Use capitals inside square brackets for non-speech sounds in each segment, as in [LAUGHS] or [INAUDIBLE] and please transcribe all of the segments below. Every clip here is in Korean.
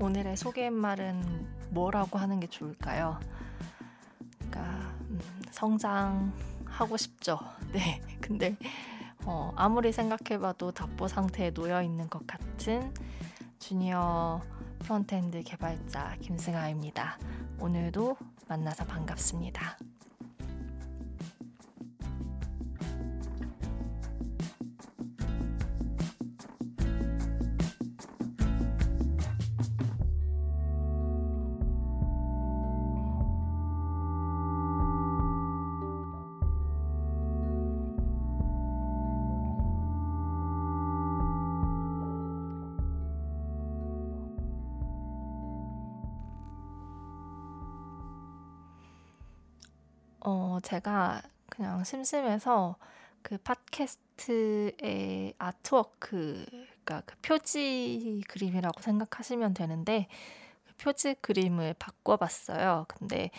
오늘의 소개말은 뭐라고 하는 게 좋을까요? 그러니까 음, 성장하고 싶죠. [LAUGHS] 네, 근데 어, 아무리 생각해봐도 답보 상태에 놓여 있는 것 같은 주니어 frontend 개발자 김승아입니다. 오늘도 만나서 반갑습니다. 어, 제가 그냥 심심해서 그 팟캐스트의 아트워크, 그러니까 그 표지 그림이라고 생각하시면 되는데, 그 표지 그림을 바꿔봤어요. 근데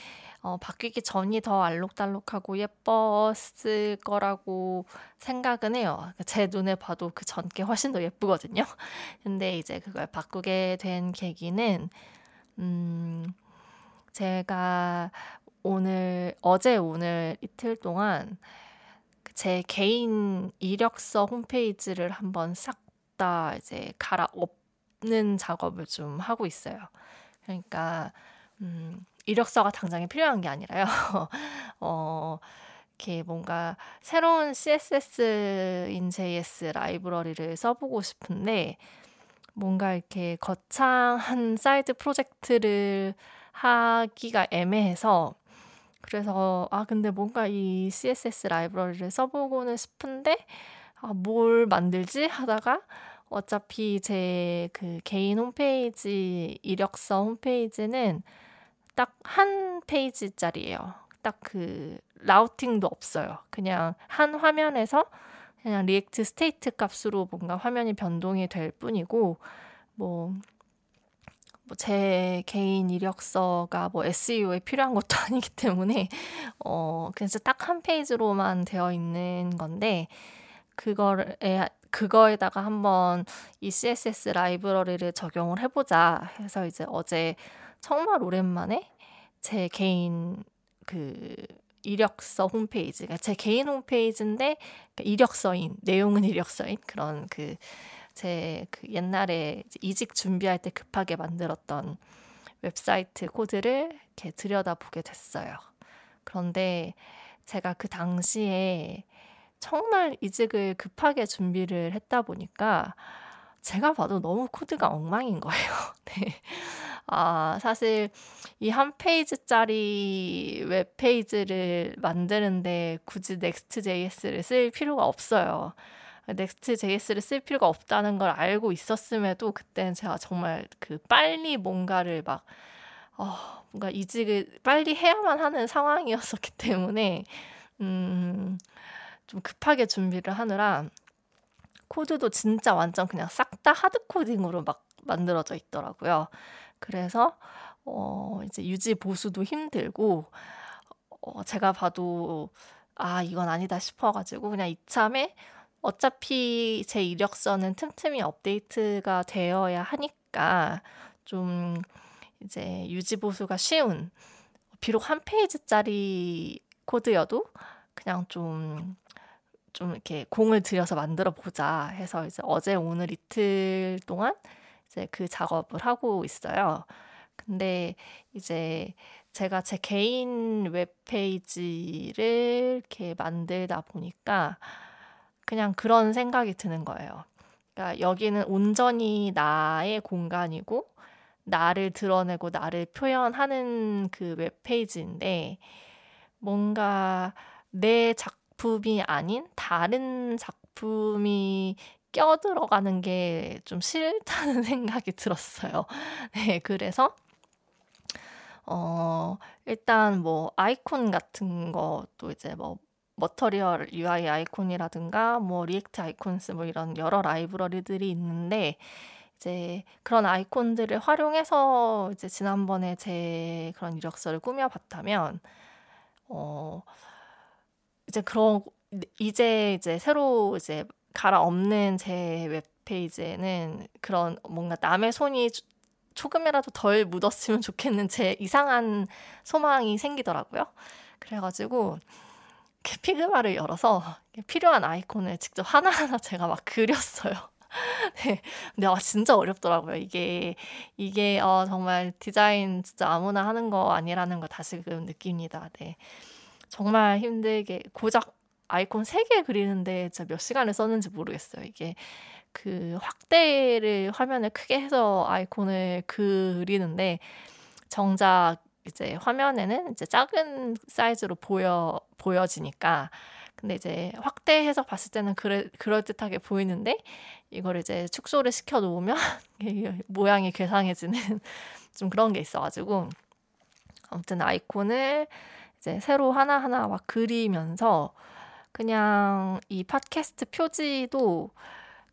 어, 바뀌기 전이 더 알록달록하고 예뻤을 거라고 생각은 해요. 그러니까 제 눈에 봐도 그 전 게 훨씬 더 예쁘거든요. [LAUGHS] 근데 이제 그걸 바꾸게 된 계기는, 음, 제가 오늘, 어제 오늘 이틀 동안 제 개인 이력서 홈페이지를 한번 싹 다 이제 갈아엎는 작업을 좀 하고 있어요. 그러니까, 음, 이력서가 당장에 필요한 게 아니라요. [LAUGHS] 어, 이렇게 뭔가 새로운 CSS인 JS 라이브러리를 써보고 싶은데, 뭔가 이렇게 거창한 사이드 프로젝트를 하기가 애매해서 그래서 아 근데 뭔가 이 CSS 라이브러리를 써보고는 싶은데 아, 뭘 만들지 하다가 어차피 제 그 개인 홈페이지 이력서 홈페이지는 딱 한 페이지짜리예요. 딱 그 routing도 없어요. 그냥 한 화면에서 그냥 React state 값으로 뭔가 화면이 변동이 될 뿐이고 뭐 뭐 제 개인 이력서가 뭐 SEO에 필요한 것도 [LAUGHS] 아니기 때문에 어 그래서 딱 한 페이지로만 되어 있는 건데 그거에 그거에다가 한번 이 CSS 라이브러리를 적용을 해보자 해서 이제 어제 정말 오랜만에 제 개인 그 이력서 홈페이지, 그러니까 제 개인 홈페이지인데 그러니까 이력서인 내용은 이력서인 그런 그 제 그 옛날에 이직 준비할 때 급하게 만들었던 웹사이트 코드를 이렇게 들여다보게 됐어요. 그런데 제가 그 당시에 정말 이직을 급하게 준비를 했다 보니까 제가 봐도 너무 코드가 엉망인 거예요. [LAUGHS] 네. 아, 사실 이 한 페이지짜리 웹페이지를 만드는데 굳이 Next.js를 쓸 필요가 없어요. Next.js를 쓸 필요가 없다는 걸 알고 있었음에도 그때는 제가 정말 그 빨리 뭔가를 막 어, 뭔가 이직을 빨리 해야만 하는 상황이었었기 [LAUGHS] 때문에 음, 좀 급하게 준비를 하느라 코드도 진짜 완전 그냥 싹 다 hard coding으로 막 만들어져 있더라고요. 그래서 어, 이제 유지 보수도 힘들고 어, 제가 봐도 아 이건 아니다 싶어가지고 그냥 이참에 어차피 제 이력서는 틈틈이 업데이트가 되어야 하니까 좀 이제 유지 보수가 쉬운 비록 한 페이지짜리 코드여도 그냥 좀, 좀 이렇게 공을 들여서 만들어 보자 해서 이제 어제 오늘 이틀 동안 이제 그 작업을 하고 있어요. 근데 이제 제가 제 개인 웹페이지를 이렇게 만들다 보니까 그냥 그런 생각이 드는 거예요. 그러니까 여기는 온전히 나의 공간이고 나를 드러내고 나를 표현하는 그 웹페이지인데 뭔가 내 작품이 아닌 다른 작품이 껴들어가는 게 좀 싫다는 [LAUGHS] 생각이 들었어요. [LAUGHS] 네, 그래서 어, 일단 뭐 아이콘 같은 것도 이제 뭐 Material UI 아이콘이라든가 뭐 React Icons 뭐 이런 여러 라이브러리들이 있는데 이제 그런 아이콘들을 활용해서 이제 지난번에 제 그런 이력서를 꾸며봤다면 어 이제 그런 이제 이제 새로 이제 갈아엎는 제 웹페이지에는 그런 뭔가 남의 손이 조금이라도 덜 묻었으면 좋겠는 제 이상한 소망이 생기더라고요. 그래가지고 피그마를 열어서 필요한 아이콘을 직접 하나하나 제가 막 그렸어요. [LAUGHS] 네. 근데 아 진짜 어렵더라고요. 이게 이게 어 정말 디자인 진짜 아무나 하는 거 아니라는 걸 다시금 느낍니다. 네. 정말 힘들게 고작 아이콘 3개 그리는데 진짜 몇 시간을 썼는지 모르겠어요. 이게 그 확대를 화면을 크게 해서 아이콘을 그리는데 정작 이제 화면에는 이제 작은 사이즈로 보여 보여지니까 근데 이제 확대해서 봤을 때는 그래, 그럴듯하게 보이는데 이걸 이제 축소를 시켜 놓으면 [LAUGHS] 모양이 괴상해지는 [LAUGHS] 좀 그런 게 있어가지고 아무튼 아이콘을 이제 새로 하나하나 막 그리면서 그냥 이 팟캐스트 표지도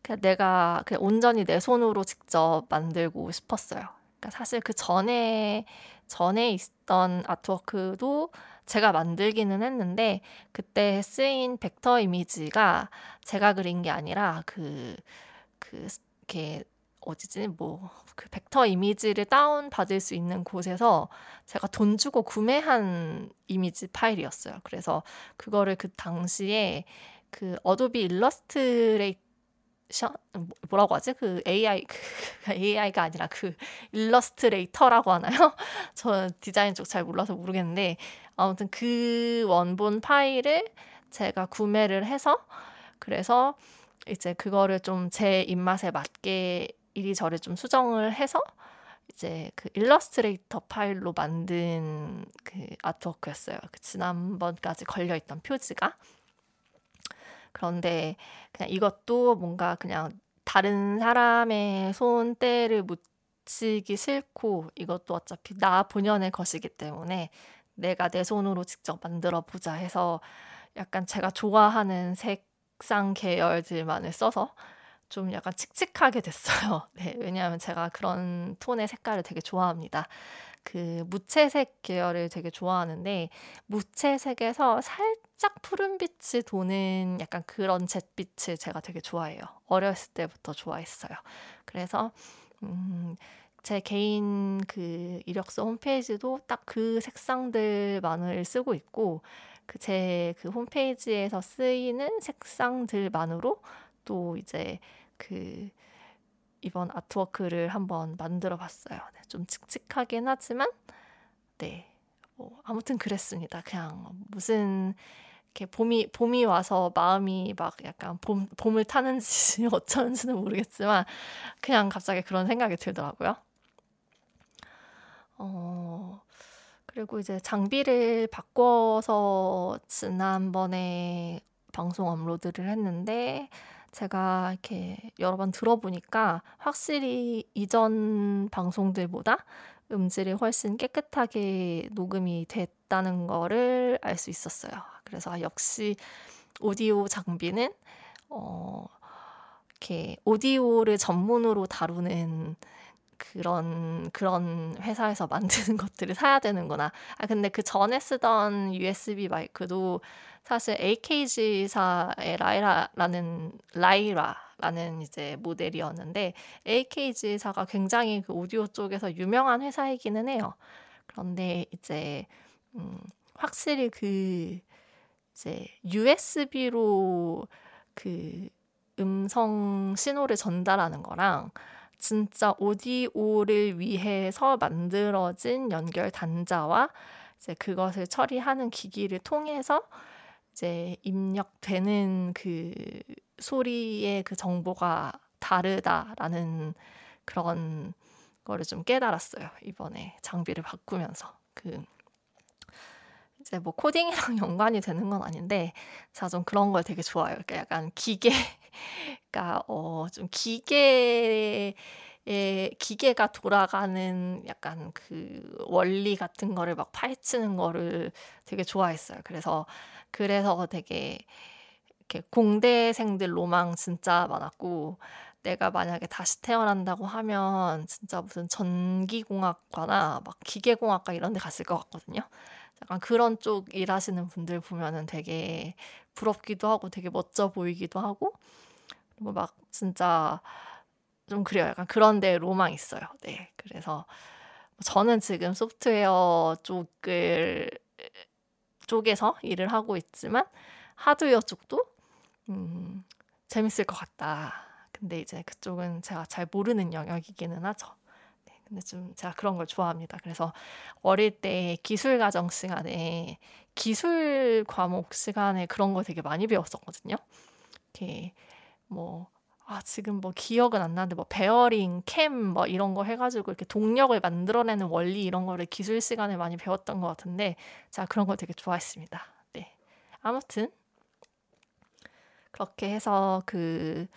그냥 내가 그냥 온전히 내 손으로 직접 만들고 싶었어요. 그러니까 사실 그 전에 전에 있던 아트워크도 제가 만들기는 했는데 그때 쓰인 벡터 이미지가 제가 그린 게 아니라 그그 그, 이렇게 어디지 뭐 그 벡터 이미지를 다운 받을 수 있는 곳에서 제가 돈 주고 구매한 이미지 파일이었어요. 그래서 그거를 그 당시에 그 Adobe Illustrator 션 뭐라고 하지? 그 AI 그 AI가 아니라 그 Illustrator라고 하나요? [LAUGHS] 저 디자인 쪽 잘 몰라서 모르겠는데 아무튼 그 원본 파일을 제가 구매를 해서 그래서 이제 그거를 좀 제 입맛에 맞게 이리저리 좀 수정을 해서 이제 그 일러스트레이터 파일로 만든 그 아트워크였어요. 그 지난번까지 걸려있던 표지가. 그런데 그냥 이것도 뭔가 그냥 다른 사람의 손때를 묻히기 싫고 이것도 어차피 나 본연의 것이기 때문에 내가 내 손으로 직접 만들어 보자 해서 약간 제가 좋아하는 색상 계열들만을 써서 좀 약간 칙칙하게 됐어요. [LAUGHS] 네, 왜냐하면 제가 그런 톤의 색깔을 되게 좋아합니다. 그 무채색 계열을 되게 좋아하는데 무채색에서 살짝 푸른빛이 도는 약간 그런 잿빛을 제가 되게 좋아해요. 어렸을 때부터 좋아했어요. 그래서 음, 제 개인 그 이력서 홈페이지도 딱 그 색상들만을 쓰고 있고 그 제그 그 홈페이지에서 쓰이는 색상들만으로 또 이제 그 이번 아트워크를 한번 만들어 봤어요. 네, 좀 칙칙하긴 하지만 네. 뭐 아무튼 그랬습니다. 그냥 무슨 이렇게 봄이 봄이 와서 마음이 막 약간 봄 봄을 타는지 [LAUGHS] 어쩌는지는 모르겠지만 그냥 갑자기 그런 생각이 들더라고요. 어 그리고 이제 장비를 바꿔서 지난번에 방송 업로드를 했는데 제가 이렇게 여러 번 들어보니까 확실히 이전 방송들보다 음질이 훨씬 깨끗하게 녹음이 됐다는 거를 알 수 있었어요. 그래서 아, 역시 오디오 장비는 어 이렇게 오디오를 전문으로 다루는 그런 그런 회사에서 [LAUGHS] 만드는 것들을 사야 되는구나. 아 근데 그 전에 쓰던 USB 마이크도 사실 AKG사의 라이라라는 라이라라는 이제 모델이었는데 AKG사가 굉장히 그 오디오 쪽에서 유명한 회사이기는 해요. 그런데 이제 음 확실히 그 이제 USB로 그 음성 신호를 전달하는 거랑 진짜 오디오를 위해서 만들어진 연결 단자와 이제 그것을 처리하는 기기를 통해서 이제 입력되는 그 소리의 그 정보가 다르다라는 그런 거를 좀 깨달았어요. 이번에 장비를 바꾸면서. 그 이제 뭐 코딩이랑 [LAUGHS] 연관이 되는 건 아닌데 제가 좀 그런 걸 되게 좋아해요. 그러니까 약간 기계가 어 좀 기계 [LAUGHS] 에 기계가 돌아가는 약간 그 원리 같은 거를 막 파헤치는 거를 되게 좋아했어요. 그래서 그래서 되게 이렇게 공대생들 로망 진짜 많았고 내가 만약에 다시 태어난다고 하면 진짜 무슨 전기공학과나 막 기계공학과 이런 데 갔을 것 같거든요. 약간 그런 쪽 일하시는 분들 보면은 되게 부럽기도 하고 되게 멋져 보이기도 하고 그리고 막 진짜 좀 그래요. 약간 그런 데 로망 있어요. 네. 그래서 저는 지금 소프트웨어 쪽을 쪽에서 일을 하고 있지만 하드웨어 쪽도 음, 재밌을 것 같다. 근데 이제 그쪽은 제가 잘 모르는 영역이기는 하죠. 네, 근데 좀 제가 그런 걸 좋아합니다. 그래서 어릴 때 기술 과정 시간에 기술 과목 시간에 그런 거 되게 많이 배웠었거든요. 이렇게 뭐 아, 지금 뭐 기억은 안 나는데 뭐 베어링, 캠 뭐 이런 거 해가지고 이렇게 동력을 만들어내는 원리 이런 거를 기술 시간에 많이 배웠던 것 같은데 제가 그런 걸 되게 좋아했습니다. 네. 아무튼 그렇게 해서 그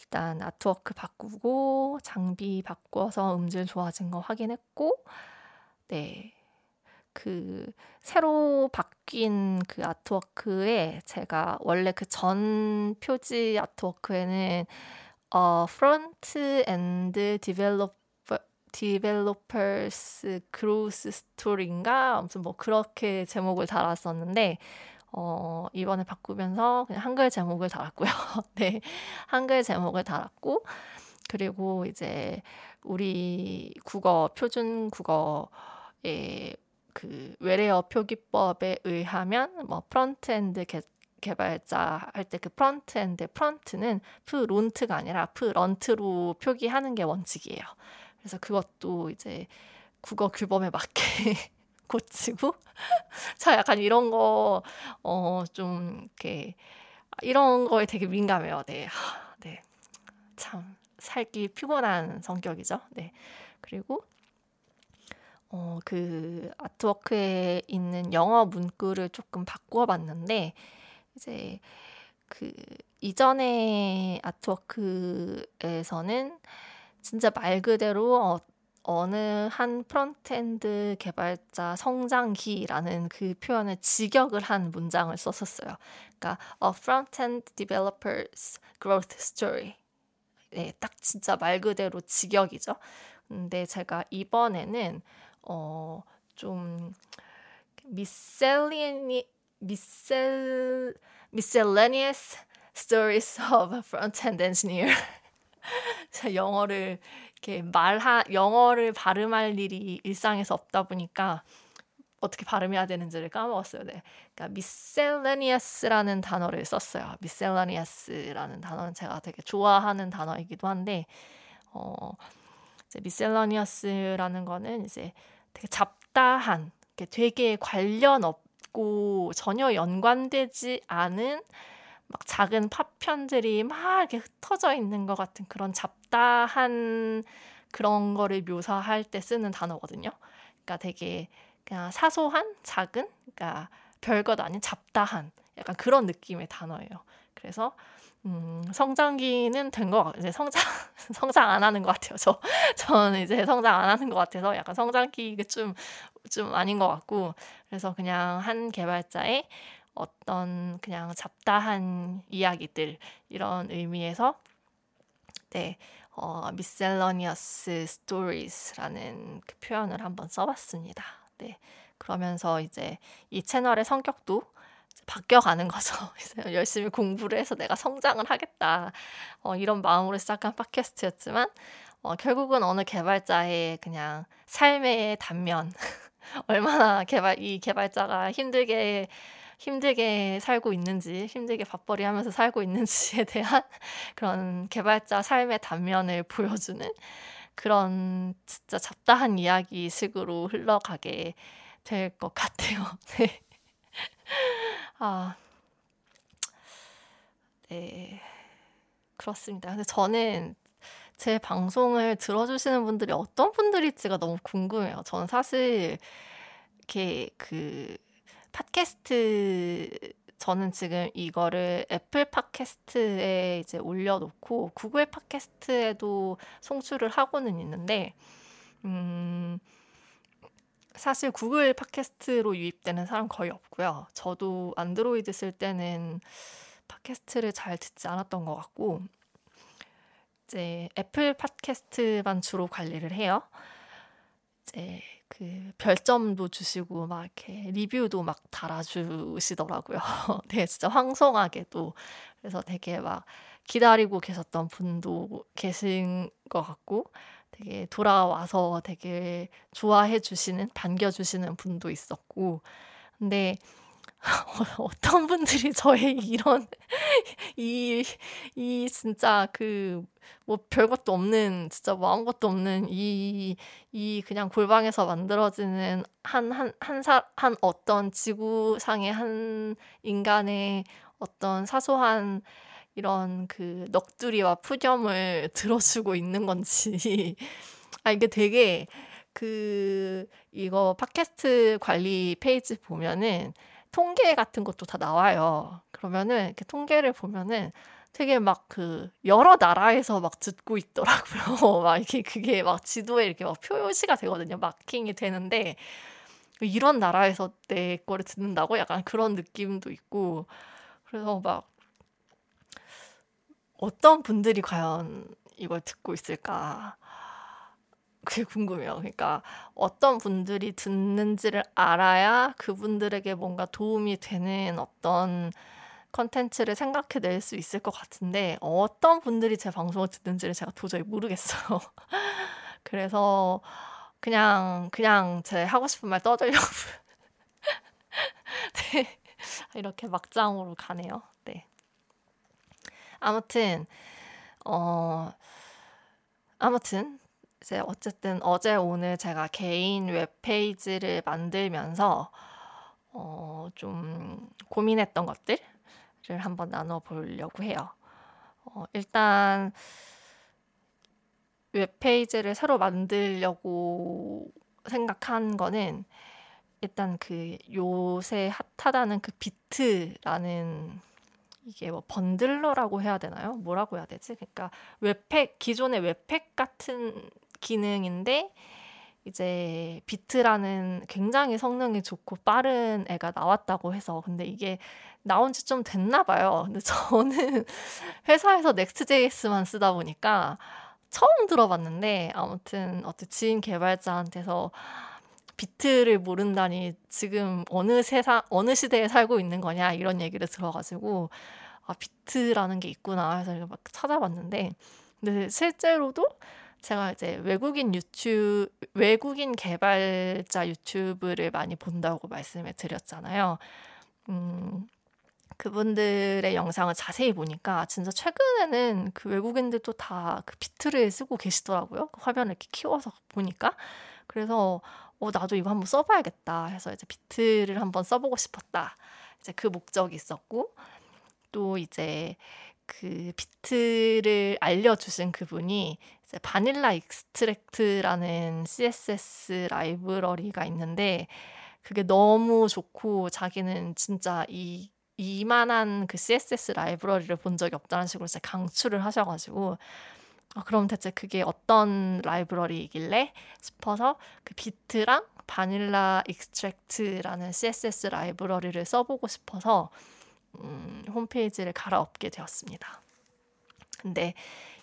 일단 artwork 바꾸고 장비 바꿔서 음질 좋아진 거 확인했고 네. 그 새로 바뀐 그 아트워크에 제가 원래 그 전 표지 artwork에는 어 front-end developer developer's growth story인가 아무튼 뭐 그렇게 제목을 달았었는데 어 이번에 바꾸면서 그냥 한글 제목을 달았고요. [LAUGHS] 네. 한글 제목을 달았고 그리고 이제 우리 국어 표준 국어의 그 외래어 표기법에 의하면 뭐 프론트엔드 개, 개발자 할 때 그 프론트엔드 프론트는 프론트가 아니라 프런트로 표기하는 게 원칙이에요. 그래서 그것도 이제 국어 규범에 맞게 [LAUGHS] 고치고 [LAUGHS] 저 약간 이런 거 어 좀 이렇게 이런 거에 되게 민감해요. 네. 네. 참 살기 피곤한 성격이죠. 네. 그리고 어, 그 아트워크에 있는 영어 문구를 조금 바꾸어 봤는데, 이제 그 이전의 아트워크에서는 진짜 말 그대로 어, 어느 한 frontend 개발자 성장기라는 그 표현을 직역을 한 문장을 썼었어요. 그러니까 a front-end developer's growth story. 네, 딱 진짜 말 그대로 직역이죠. 근데 제가 이번에는 어, 좀 miscellaneous miscell miscellaneous stories of a front-end engineer. 영어를 이렇게 말하 영어를 발음할 일이 일상에서 없다 보니까 어떻게 발음해야 되는지를 까먹었어요. 네. 그러니까 miscellaneous라는 단어를 썼어요. miscellaneous라는 단어는 제가 되게 좋아하는 단어이기도 한데 어 이제 미셀러니어스라는 거는 이제 되게 잡다한, 되게 관련 없고 전혀 연관되지 않은 막 작은 파편들이 막 이렇게 흩어져 있는 것 같은 그런 잡다한 그런 거를 묘사할 때 쓰는 단어거든요. 그러니까 되게 그냥 사소한, 작은, 그러니까 별것 아닌 잡다한 약간 그런 느낌의 단어예요. 그래서 음, 성장기는 된것 같아요. 이제 성장, [LAUGHS] 성장 안 하는 것 같아요. 저, 저는 이제 성장 안 하는 것 같아서 약간 성장기가 좀, 좀 아닌 것 같고. 그래서 그냥 한 개발자의 어떤 그냥 잡다한 이야기들, 이런 의미에서, 네, 어, miscellaneous stories라는 그 표현을 한번 써봤습니다. 네. 그러면서 이제 이 채널의 성격도 바뀌어가는 거죠. [LAUGHS] 열심히 공부를 해서 내가 성장을 하겠다. 어, 이런 마음으로 시작한 팟캐스트였지만 어, 결국은 어느 개발자의 그냥 삶의 단면 [LAUGHS] 얼마나 개발 이 개발자가 힘들게 힘들게 살고 있는지 힘들게 밥벌이 하면서 살고 있는지에 대한 [LAUGHS] 그런 개발자 삶의 단면을 보여주는 그런 진짜 잡다한 이야기 식으로 흘러가게 될 것 같아요. [LAUGHS] 네. 아, 네. 그렇습니다. 근데 저는 제 방송을 들어주시는 분들이 어떤 분들일지가 너무 궁금해요. 저는 사실 이렇게 그 팟캐스트 저는 지금 이거를 애플 팟캐스트에 이제 올려놓고 구글 팟캐스트에도 송출을 하고는 있는데 음 사실 구글 팟캐스트로 유입되는 사람 거의 없고요. 저도 안드로이드 쓸 때는 팟캐스트를 잘 듣지 않았던 것 같고 이제 애플 팟캐스트만 주로 관리를 해요. 이제 그 별점도 주시고 막 이렇게 리뷰도 막 달아주시더라고요. [LAUGHS] 네, 진짜 황송하게도 그래서 되게 막 기다리고 계셨던 분도 계신 것 같고 되게 돌아와서 되게 좋아해 주시는 반겨 주시는 분도 있었고 근데 [LAUGHS] 어떤 분들이 저의 이런 [LAUGHS] 이 이 진짜 그 뭐 별것도 없는 진짜 뭐 아무것도 없는 이 이 그냥 골방에서 만들어지는 한 한 한사한 어떤 지구상의 한 인간의 어떤 사소한 이런 그 넋두리와 푸념을 [LAUGHS] 들어주고 있는 건지. 아 이게 되게 그 이거 팟캐스트 관리 페이지 보면은 통계 같은 것도 다 나와요. 그러면은 이렇게 통계를 보면은 되게 막 그 여러 나라에서 막 듣고 있더라고요. [LAUGHS] 막 이렇게 그게 막 지도에 이렇게 막 표시가 되거든요. 마킹이 되는데 이런 나라에서 내 거를 듣는다고 약간 그런 느낌도 있고 그래서 막 어떤 분들이 과연 이걸 듣고 있을까? 그게 궁금해요. 그러니까 어떤 분들이 듣는지를 알아야 그분들에게 뭔가 도움이 되는 어떤 컨텐츠를 생각해낼 수 있을 것 같은데 어떤 분들이 제 방송을 듣는지를 제가 도저히 모르겠어요. [LAUGHS] 그래서 그냥 그냥 제 하고 싶은 말 떠들려고 [LAUGHS] 네. 이렇게 막장으로 가네요. 네. 아무튼 어 아무튼 이제 어쨌든 어제 오늘 제가 개인 웹페이지를 만들면서 어, 좀 고민했던 것들을 한번 나눠보려고 해요. 어, 일단 웹페이지를 새로 만들려고 생각한 거는 일단 그 요새 핫하다는 그 Vite라는 이게 뭐 bundler라고 해야 되나요? 뭐라고 해야 되지? 그러니까 Webpack 기존의 Webpack 같은 기능인데 이제 Vite라는 굉장히 성능이 좋고 빠른 애가 나왔다고 해서 근데 이게 나온 지 좀 됐나 봐요. 근데 저는 [LAUGHS] 회사에서 Next.js만 쓰다 보니까 처음 들어봤는데 아무튼 어떤 지인 개발자한테서 Vite를 모른다니 지금 어느 세상 어느 시대에 살고 있는 거냐 이런 얘기를 들어가지고 아 Vite라는 게 있구나 해서 막 찾아봤는데 근데 실제로도 제가 이제 외국인 유튜브, 외국인 개발자 유튜브를 많이 본다고 말씀을 드렸잖아요. 음, 그분들의 영상을 자세히 보니까 진짜 최근에는 그 외국인들도 다 그 비트를 쓰고 계시더라고요. 그 화면을 이렇게 키워서 보니까. 그래서 어, 나도 이거 한번 써봐야겠다 해서 이제 비트를 한번 써보고 싶었다. 이제 그 목적이 있었고, 또 이제 그 Vite를 알려주신 그분이 이제 Vanilla Extract라는 CSS 라이브러리가 있는데 그게 너무 좋고 자기는 진짜 이 이만한 그 CSS 라이브러리를 본 적이 없다는 식으로 진짜 강추를 하셔가지고 어, 그럼 대체 그게 어떤 라이브러리이길래 싶어서 그 Vite랑 Vanilla Extract라는 CSS 라이브러리를 써보고 싶어서 음, 홈페이지를 갈아엎게 되었습니다. 근데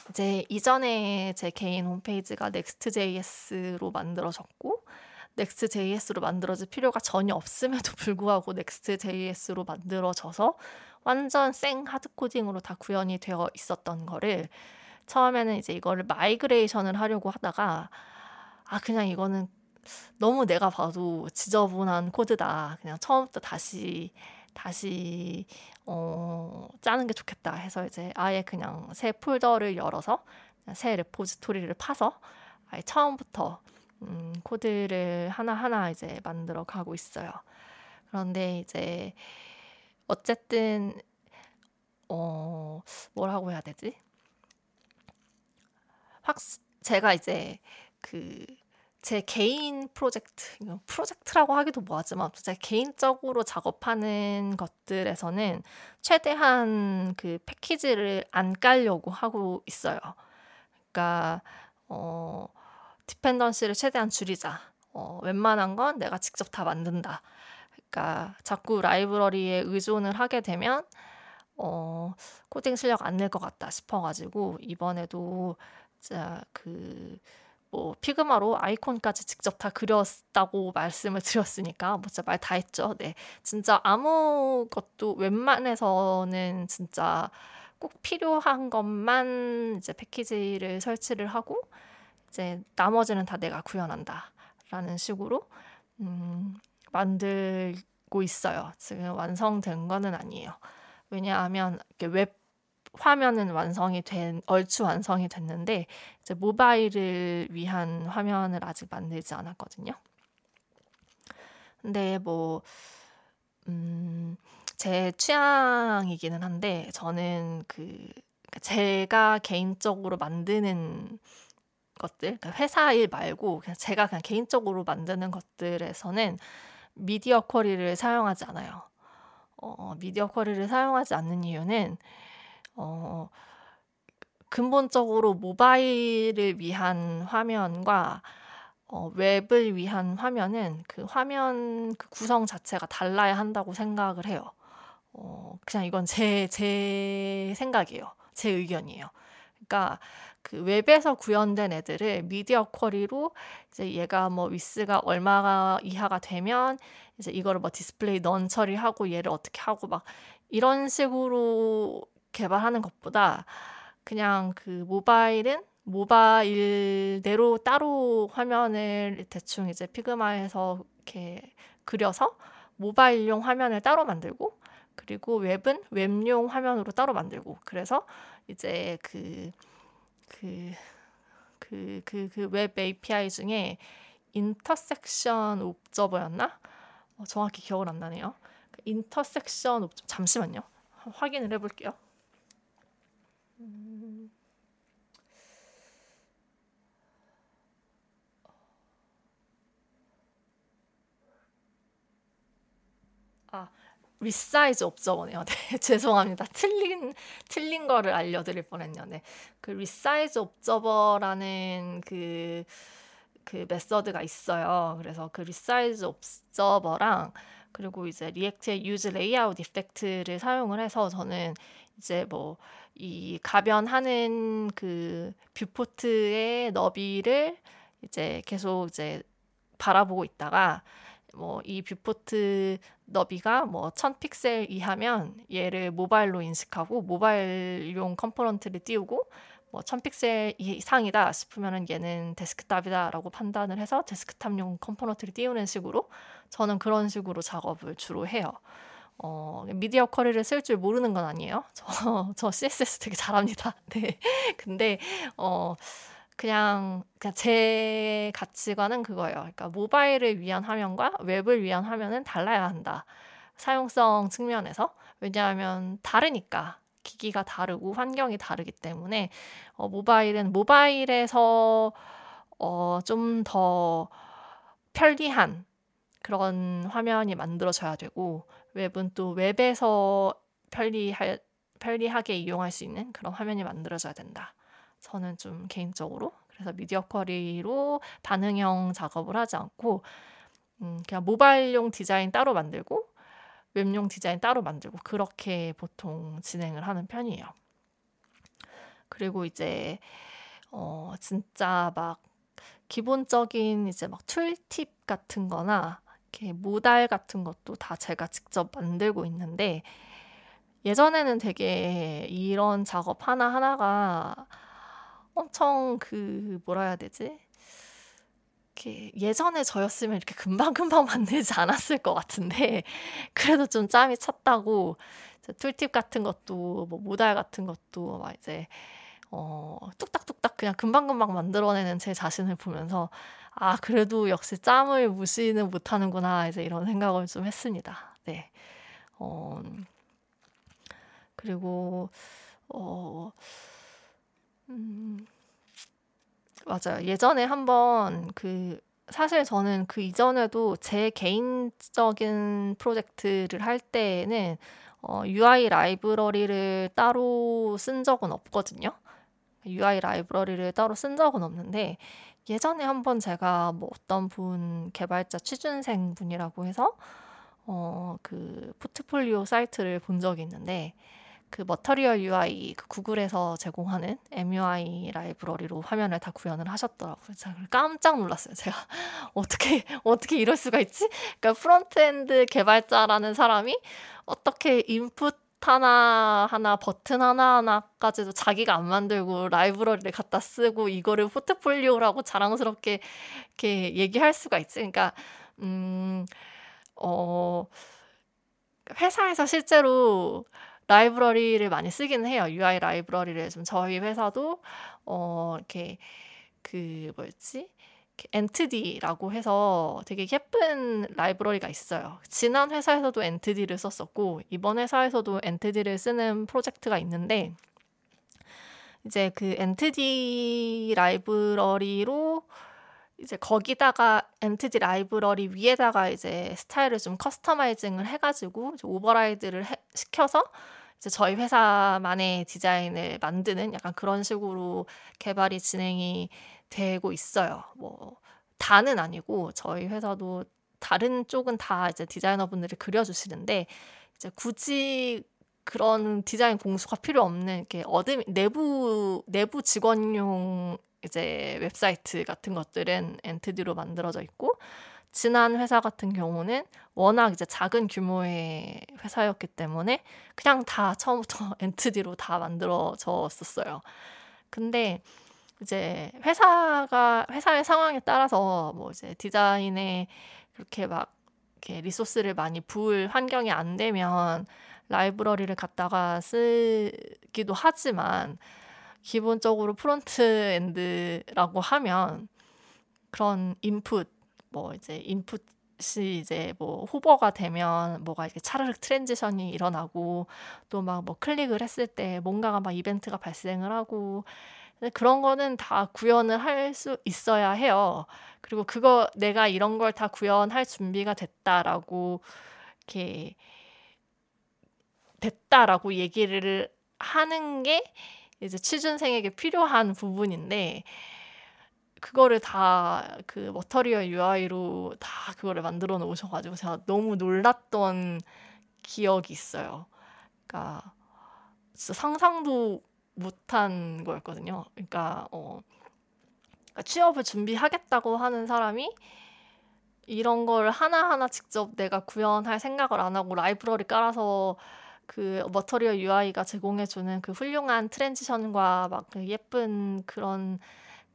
이제 이전에 제 개인 홈페이지가 Next.js로 만들어졌고 Next.js로 만들어질 필요가 전혀 없음에도 [LAUGHS] 불구하고 Next.js로 만들어져서 완전 생 hard coding으로 다 구현이 되어 있었던 거를 처음에는 이제 이거를 migration을 하려고 하다가 아 그냥 이거는 너무 내가 봐도 지저분한 코드다. 그냥 처음부터 다시 다시 어, 짜는 게 좋겠다 해서 이제 아예 그냥 새 폴더를 열어서 새 repository를 파서 아예 처음부터 음, 코드를 하나하나 이제 만들어 가고 있어요. 그런데 이제 어쨌든 어 뭐라고 해야 되지? 확 제가 이제 그 제 개인 프로젝트, 프로젝트라고 하기도 뭐하지만 제 개인적으로 작업하는 것들에서는 최대한 그 패키지를 안 깔려고 하고 있어요. 그러니까 어, 디펜던시를 최대한 줄이자. 어, 웬만한 건 내가 직접 다 만든다. 그러니까 자꾸 라이브러리에 의존을 하게 되면 어, 코딩 실력 안낼것 같다 싶어가지고 이번에도 진짜 그 뭐 피그마로 아이콘까지 직접 다 그렸다고 말씀을 드렸으니까 뭐 진짜 말 다 했죠. 네. 진짜 아무것도 웬만해서는 진짜 꼭 필요한 것만 이제 패키지를 설치를 하고 이제 나머지는 다 내가 구현한다라는 식으로 음, 만들고 있어요. 지금 완성된 거는 아니에요. 왜냐하면 웹 화면은 완성이 된 얼추 완성이 됐는데 이제 모바일을 위한 화면을 아직 만들지 않았거든요. 근데 뭐 음, 제 취향이기는 한데 저는 그 그러니까 제가 개인적으로 만드는 것들, 그러니까 회사 일 말고 그냥 제가 그냥 개인적으로 만드는 것들에서는 미디어 쿼리를 사용하지 않아요. 어, 미디어 쿼리를 사용하지 않는 이유는 어, 근본적으로 모바일을 위한 화면과 어, 웹을 위한 화면은 그 화면 그 구성 자체가 달라야 한다고 생각을 해요. 어, 그냥 이건 제, 제 생각이에요. 제 의견이에요. 그러니까 그 웹에서 구현된 애들을 미디어 쿼리로 이제 얘가 뭐 위스가 얼마가 이하가 되면 이제 이거를 뭐 display none 처리하고 얘를 어떻게 하고 막 이런 식으로 개발하는 것보다 그냥 그 모바일은 모바일대로 따로 화면을 대충 이제 Figma에서 이렇게 그려서 모바일용 화면을 따로 만들고 그리고 웹은 웹용 화면으로 따로 만들고 그래서 이제 그 그 그 그 그 웹 API 중에 Intersection Observer였나? 어, 정확히 기억을 안 나네요. 그 Intersection Ob 잠시만요. 확인을 해볼게요. 음... 아, Resize Observer네요. [LAUGHS] 네, 죄송합니다. 틀린 틀린 거를 알려드릴 뻔했네요. 네, 그 Resize Observer라는 그, 그 method가 있어요. 그래서 그 Resize Observer랑 그리고 이제 React의 useLayoutEffect를 사용을 해서 저는 이제 뭐 이 가변하는 그 viewport의 너비를 이제 계속 이제 바라보고 있다가 뭐 이 viewport 너비가 뭐 1000픽셀 이하면 얘를 모바일로 인식하고 모바일용 component를 띄우고 뭐 1000픽셀 이상이다 싶으면은 얘는 데스크탑이다라고 판단을 해서 데스크탑용 component를 띄우는 식으로 저는 그런 식으로 작업을 주로 해요. 어, media query를 쓸 줄 모르는 건 아니에요. [LAUGHS] 저, 저 CSS 되게 잘합니다. [LAUGHS] 네. 근데, 어, 그냥, 그냥 제 가치관은 그거예요. 그러니까 모바일을 위한 화면과 웹을 위한 화면은 달라야 한다. 사용성 측면에서. 왜냐하면 다르니까. 기기가 다르고 환경이 다르기 때문에 어, 모바일은 모바일에서 어, 좀 더 편리한 그런 화면이 만들어져야 되고 웹은 또 웹에서 편리할, 편리하게 이용할 수 있는 그런 화면이 만들어져야 된다. 저는 좀 개인적으로 그래서 미디어 쿼리로 반응형 작업을 하지 않고 음, 그냥 모바일용 디자인 따로 만들고 웹용 디자인 따로 만들고 그렇게 보통 진행을 하는 편이에요. 그리고 이제 어 진짜 막 기본적인 이제 막 툴팁 같은 거나 이렇게 모달 같은 것도 다 제가 직접 만들고 있는데 예전에는 되게 이런 작업 하나하나가 엄청 그 뭐라 해야 되지? 이렇게 예전에 저였으면 이렇게 금방금방 만들지 않았을 것 같은데 [LAUGHS] 그래도 좀 짬이 찼다고 툴팁 같은 것도 뭐 모달 같은 것도 막 이제 어 뚝딱뚝딱 그냥 금방금방 만들어내는 제 자신을 보면서 아 그래도 역시 짬을 무시는 못하는구나 이제 이런 생각을 좀 했습니다. 네. 어 그리고 어 음, 맞아요. 예전에 한번 그 사실 저는 그 이전에도 제 개인적인 프로젝트를 할 때에는 어, UI 라이브러리를 따로 쓴 적은 없거든요. UI 라이브러리를 따로 쓴 적은 없는데 예전에 한번 제가 뭐 어떤 분 개발자 취준생 분이라고 해서 어, 그 포트폴리오 사이트를 본 적이 있는데 그 Material UI 그 구글에서 제공하는 MUI 라이브러리로 화면을 다 구현을 하셨더라고요. 제가 깜짝 놀랐어요. 제가 [LAUGHS] 어떻게 어떻게 이럴 수가 있지? 그러니까 frontend 개발자라는 사람이 어떻게 인풋 하나하나 버튼 하나하나까지도 자기가 안 만들고 라이브러리를 갖다 쓰고 이거를 포트폴리오라고 자랑스럽게 이렇게 얘기할 수가 있지. 그러니까 음, 어, 회사에서 실제로 라이브러리를 많이 쓰기는 해요. UI 라이브러리를 좀 저희 회사도 어, 이렇게 그 뭐였지? 엔트디라고 해서 되게 예쁜 라이브러리가 있어요. 지난 회사에서도 엔트디를 썼었고 이번 회사에서도 엔트디를 쓰는 프로젝트가 있는데 이제 그 엔트디 라이브러리로 이제 거기다가 Ant D 라이브러리 위에다가 이제 스타일을 좀 customizing을 해가지고 override를 해, 시켜서 이제 저희 회사만의 디자인을 만드는 약간 그런 식으로 개발이 진행이 되고 있어요. 뭐 다는 아니고 저희 회사도 다른 쪽은 다 이제 디자이너분들이 그려주시는데 이제 굳이 그런 디자인 공수가 필요 없는 이렇게 어드 내부 내부 직원용 이제 웹사이트 같은 것들은 엔트디로 만들어져 있고 지난 회사 같은 경우는 워낙 이제 작은 규모의 회사였기 때문에 그냥 다 처음부터 [LAUGHS] 엔트디로 다 만들어졌었어요. 근데 이제 회사가 회사의 상황에 따라서 뭐 이제 디자인에 그렇게 막 이렇게 리소스를 많이 부을 환경이 안 되면 라이브러리를 갖다가 쓰기도 하지만 기본적으로 frontend라고 하면 그런 인풋 뭐 이제 인풋이 이제 뭐 hover가 되면 뭐가 이렇게 차르륵 transition이 일어나고 또 막 뭐 클릭을 했을 때 뭔가가 막 이벤트가 발생을 하고 그런 거는 다 구현을 할 수 있어야 해요. 그리고 그거 내가 이런 걸 다 구현할 준비가 됐다라고 이렇게 됐다라고 얘기를 하는 게 이제 취준생에게 필요한 부분인데 그거를 다 그 머터리얼 UI로 다 그거를 만들어 놓으셔가지고 제가 너무 놀랐던 기억이 있어요. 그러니까 진짜 상상도 못한 거였거든요. 그러니까 어 그러니까 취업을 준비하겠다고 하는 사람이 이런 걸 하나하나 직접 내가 구현할 생각을 안 하고 라이브러리 깔아서 그 Material UI가 제공해주는 그 훌륭한 transition과 막 그 예쁜 그런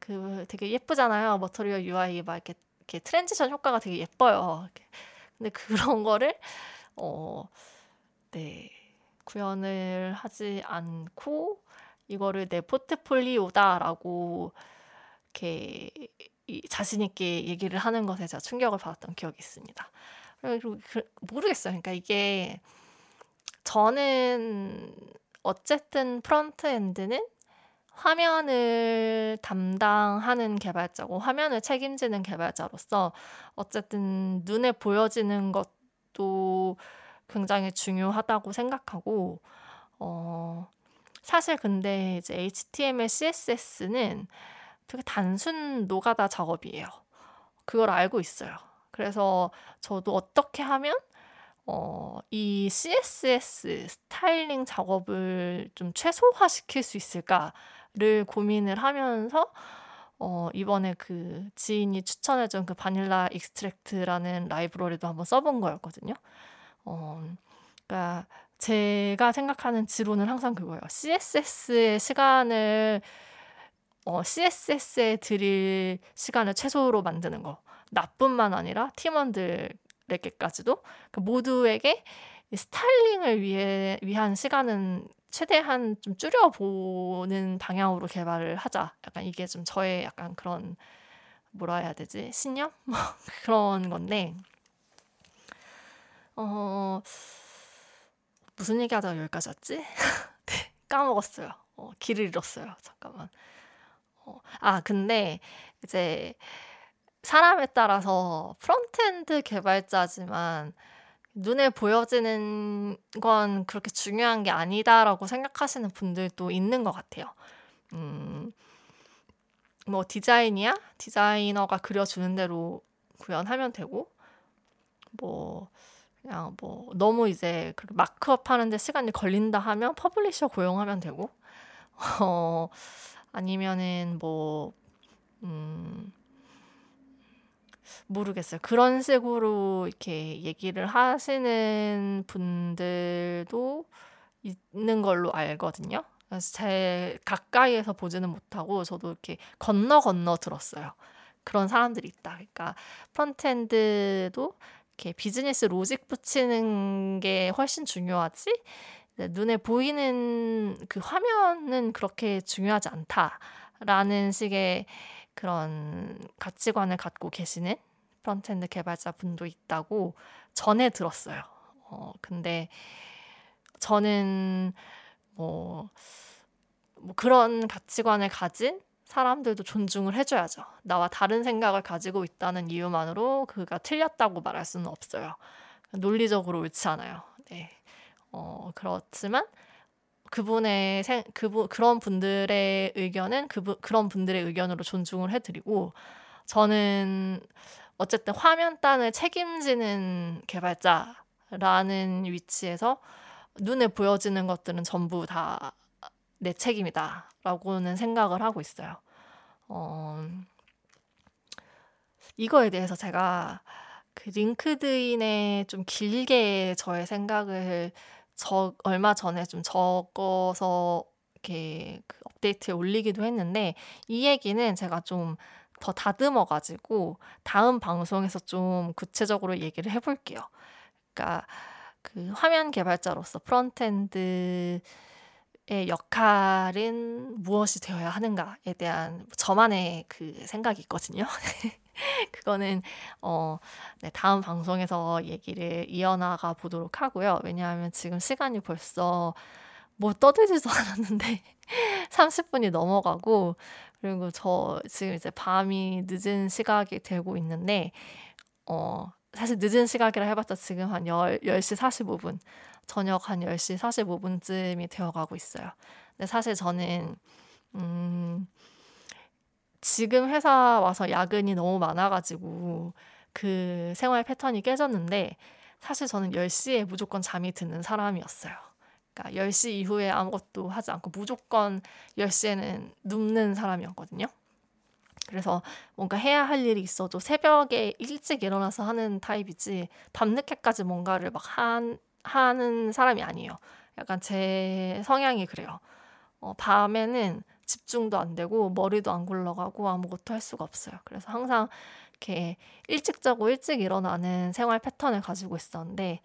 그 되게 예쁘잖아요. Material UI 막 이렇게, 이렇게 transition 효과가 되게 예뻐요. 근데 그런 [LAUGHS] 거를 어, 네 구현을 하지 않고 이거를 내 포트폴리오다라고 이렇게 자신 있게 얘기를 하는 것에 제가 충격을 받았던 기억이 있습니다. 그리고 그, 모르겠어요. 그러니까 이게 저는 어쨌든 frontend는 화면을 담당하는 개발자고 화면을 책임지는 개발자로서 어쨌든 눈에 보여지는 것도 굉장히 중요하다고 생각하고 어 사실 근데 이제 HTML, CSS는 되게 단순 노가다 작업이에요. 그걸 알고 있어요. 그래서 저도 어떻게 하면 어, 이 CSS styling 작업을 좀 최소화 시킬 수 있을까를 고민을 하면서 어, 이번에 그 지인이 추천해준 그 vanilla-extract라는 라이브러리도 한번 써본 거였거든요. 어, 그러니까 제가 생각하는 지론은 항상 그거예요. CSS의 시간을 어, CSS에 드릴 시간을 최소로 만드는 거. 나뿐만 아니라 팀원들에게까지도 그 모두에게 스타일링을 위해 위한 시간은 최대한 좀 줄여보는 방향으로 개발을 하자. 약간 이게 좀 저의 약간 그런 뭐라 해야 되지? 신념? [LAUGHS] 뭐 그런 건데, 어, 무슨 얘기 하다가 여기까지 왔지? [LAUGHS] 네, 까먹었어요. 어, 길을 잃었어요. 잠깐만. 어, 아, 근데 이제 사람에 따라서 frontend 개발자지만 눈에 보여지는 건 그렇게 중요한 게 아니다라고 생각하시는 분들도 있는 것 같아요. 음, 뭐 디자인이야? 디자이너가 그려주는 대로 구현하면 되고, 뭐 그냥 뭐 너무 이제 markup 하는데 시간이 걸린다 하면 publisher 고용하면 되고 [LAUGHS] 어 아니면은 뭐 음, 모르겠어요. 그런 식으로 이렇게 얘기를 하시는 분들도 있는 걸로 알거든요. 그래서 제 가까이에서 보지는 못하고 저도 이렇게 건너 건너 들었어요. 그런 사람들이 있다. 그러니까 frontend도 이렇게 business logic 붙이는 게 훨씬 중요하지. 눈에 보이는 그 화면은 그렇게 중요하지 않다라는 식의 그런 가치관을 갖고 계시는 frontend 개발자 분도 있다고 전에 들었어요. 어, 근데 저는 뭐, 뭐 그런 가치관을 가진 사람들도 존중을 해줘야죠. 나와 다른 생각을 가지고 있다는 이유만으로 그가 틀렸다고 말할 수는 없어요. 논리적으로 옳지 않아요. 네. 어, 그렇지만 그분의 생, 그분 그런 분들의 의견은 그분 그런 분들의 의견으로 존중을 해드리고 저는 어쨌든 화면 단을 책임지는 개발자라는 위치에서 눈에 보여지는 것들은 전부 다 내 책임이다라고는 생각을 하고 있어요. 어, 이거에 대해서 제가 그 LinkedIn에 좀 길게 저의 생각을 저 얼마 전에 좀 적어서 이렇게 그 업데이트에 올리기도 했는데 이 얘기는 제가 좀 더 다듬어 가지고 다음 방송에서 좀 구체적으로 얘기를 해볼게요. 그러니까 그 화면 개발자로서 frontend의 역할은 무엇이 되어야 하는가에 대한 저만의 그 생각이 있거든요. [LAUGHS] 그거는 어, 네, 다음 방송에서 얘기를 이어나가 보도록 하고요. 왜냐하면 지금 시간이 벌써 뭐 떠들지도 [LAUGHS] 않았는데 30분이 넘어가고 그리고 저 지금 이제 밤이 늦은 시각이 되고 있는데 어 사실 늦은 시각이라 해봤자 지금 한 10, 10시 45분 저녁 한 10시 45분쯤이 되어가고 있어요. 근데 사실 저는 음 지금 회사 와서 야근이 너무 많아가지고 그 생활 패턴이 깨졌는데 사실 저는 10시에 무조건 잠이 드는 사람이었어요. 그러니까 10시 이후에 아무것도 하지 않고 무조건 10시에는 눕는 사람이었거든요. 그래서 뭔가 해야 할 일이 있어도 새벽에 일찍 일어나서 하는 타입이지 밤늦게까지 뭔가를 막 한, 하는 사람이 아니에요. 약간 제 성향이 그래요. 어, 밤에는 집중도 안 되고 머리도 안 굴러가고 아무것도 할 수가 없어요. 그래서 항상 이렇게 일찍 자고 일찍 일어나는 생활 패턴을 가지고 있었는데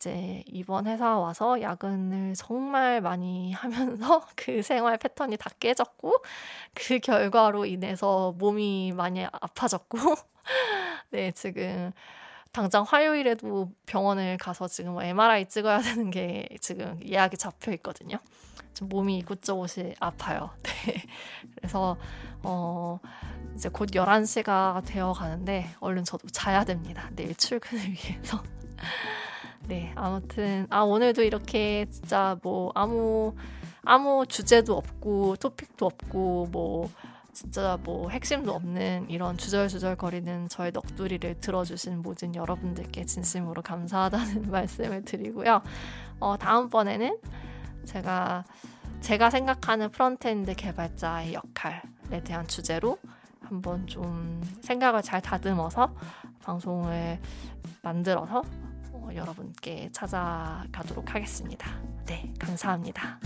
이제 이번 회사 와서 야근을 정말 많이 [LAUGHS] 하면서 그 생활 패턴이 다 깨졌고 그 결과로 인해서 몸이 많이 아파졌고 [LAUGHS] 네 지금 당장 화요일에도 병원을 가서 지금 MRI 찍어야 [LAUGHS] 되는 게 지금 예약이 잡혀 있거든요. 좀 몸이 이곳저곳이 아파요. 네. 그래서 어 이제 곧 11시가 되어 가는데 얼른 저도 자야 됩니다. 내일 출근을 위해서. 네, 아무튼 아 오늘도 이렇게 진짜 뭐 아무 아무 주제도 없고 토픽도 없고 뭐 진짜 뭐 핵심도 없는 이런 주절주절 거리는 저의 넋두리를 들어주신 모든 여러분들께 진심으로 감사하다는 [LAUGHS] 말씀을 드리고요. 어, 다음번에는 제가 제가 생각하는 frontend 개발자의 역할에 대한 주제로 한번 좀 생각을 잘 다듬어서 방송을 만들어서 어, 여러분께 찾아가도록 하겠습니다. 네, 감사합니다.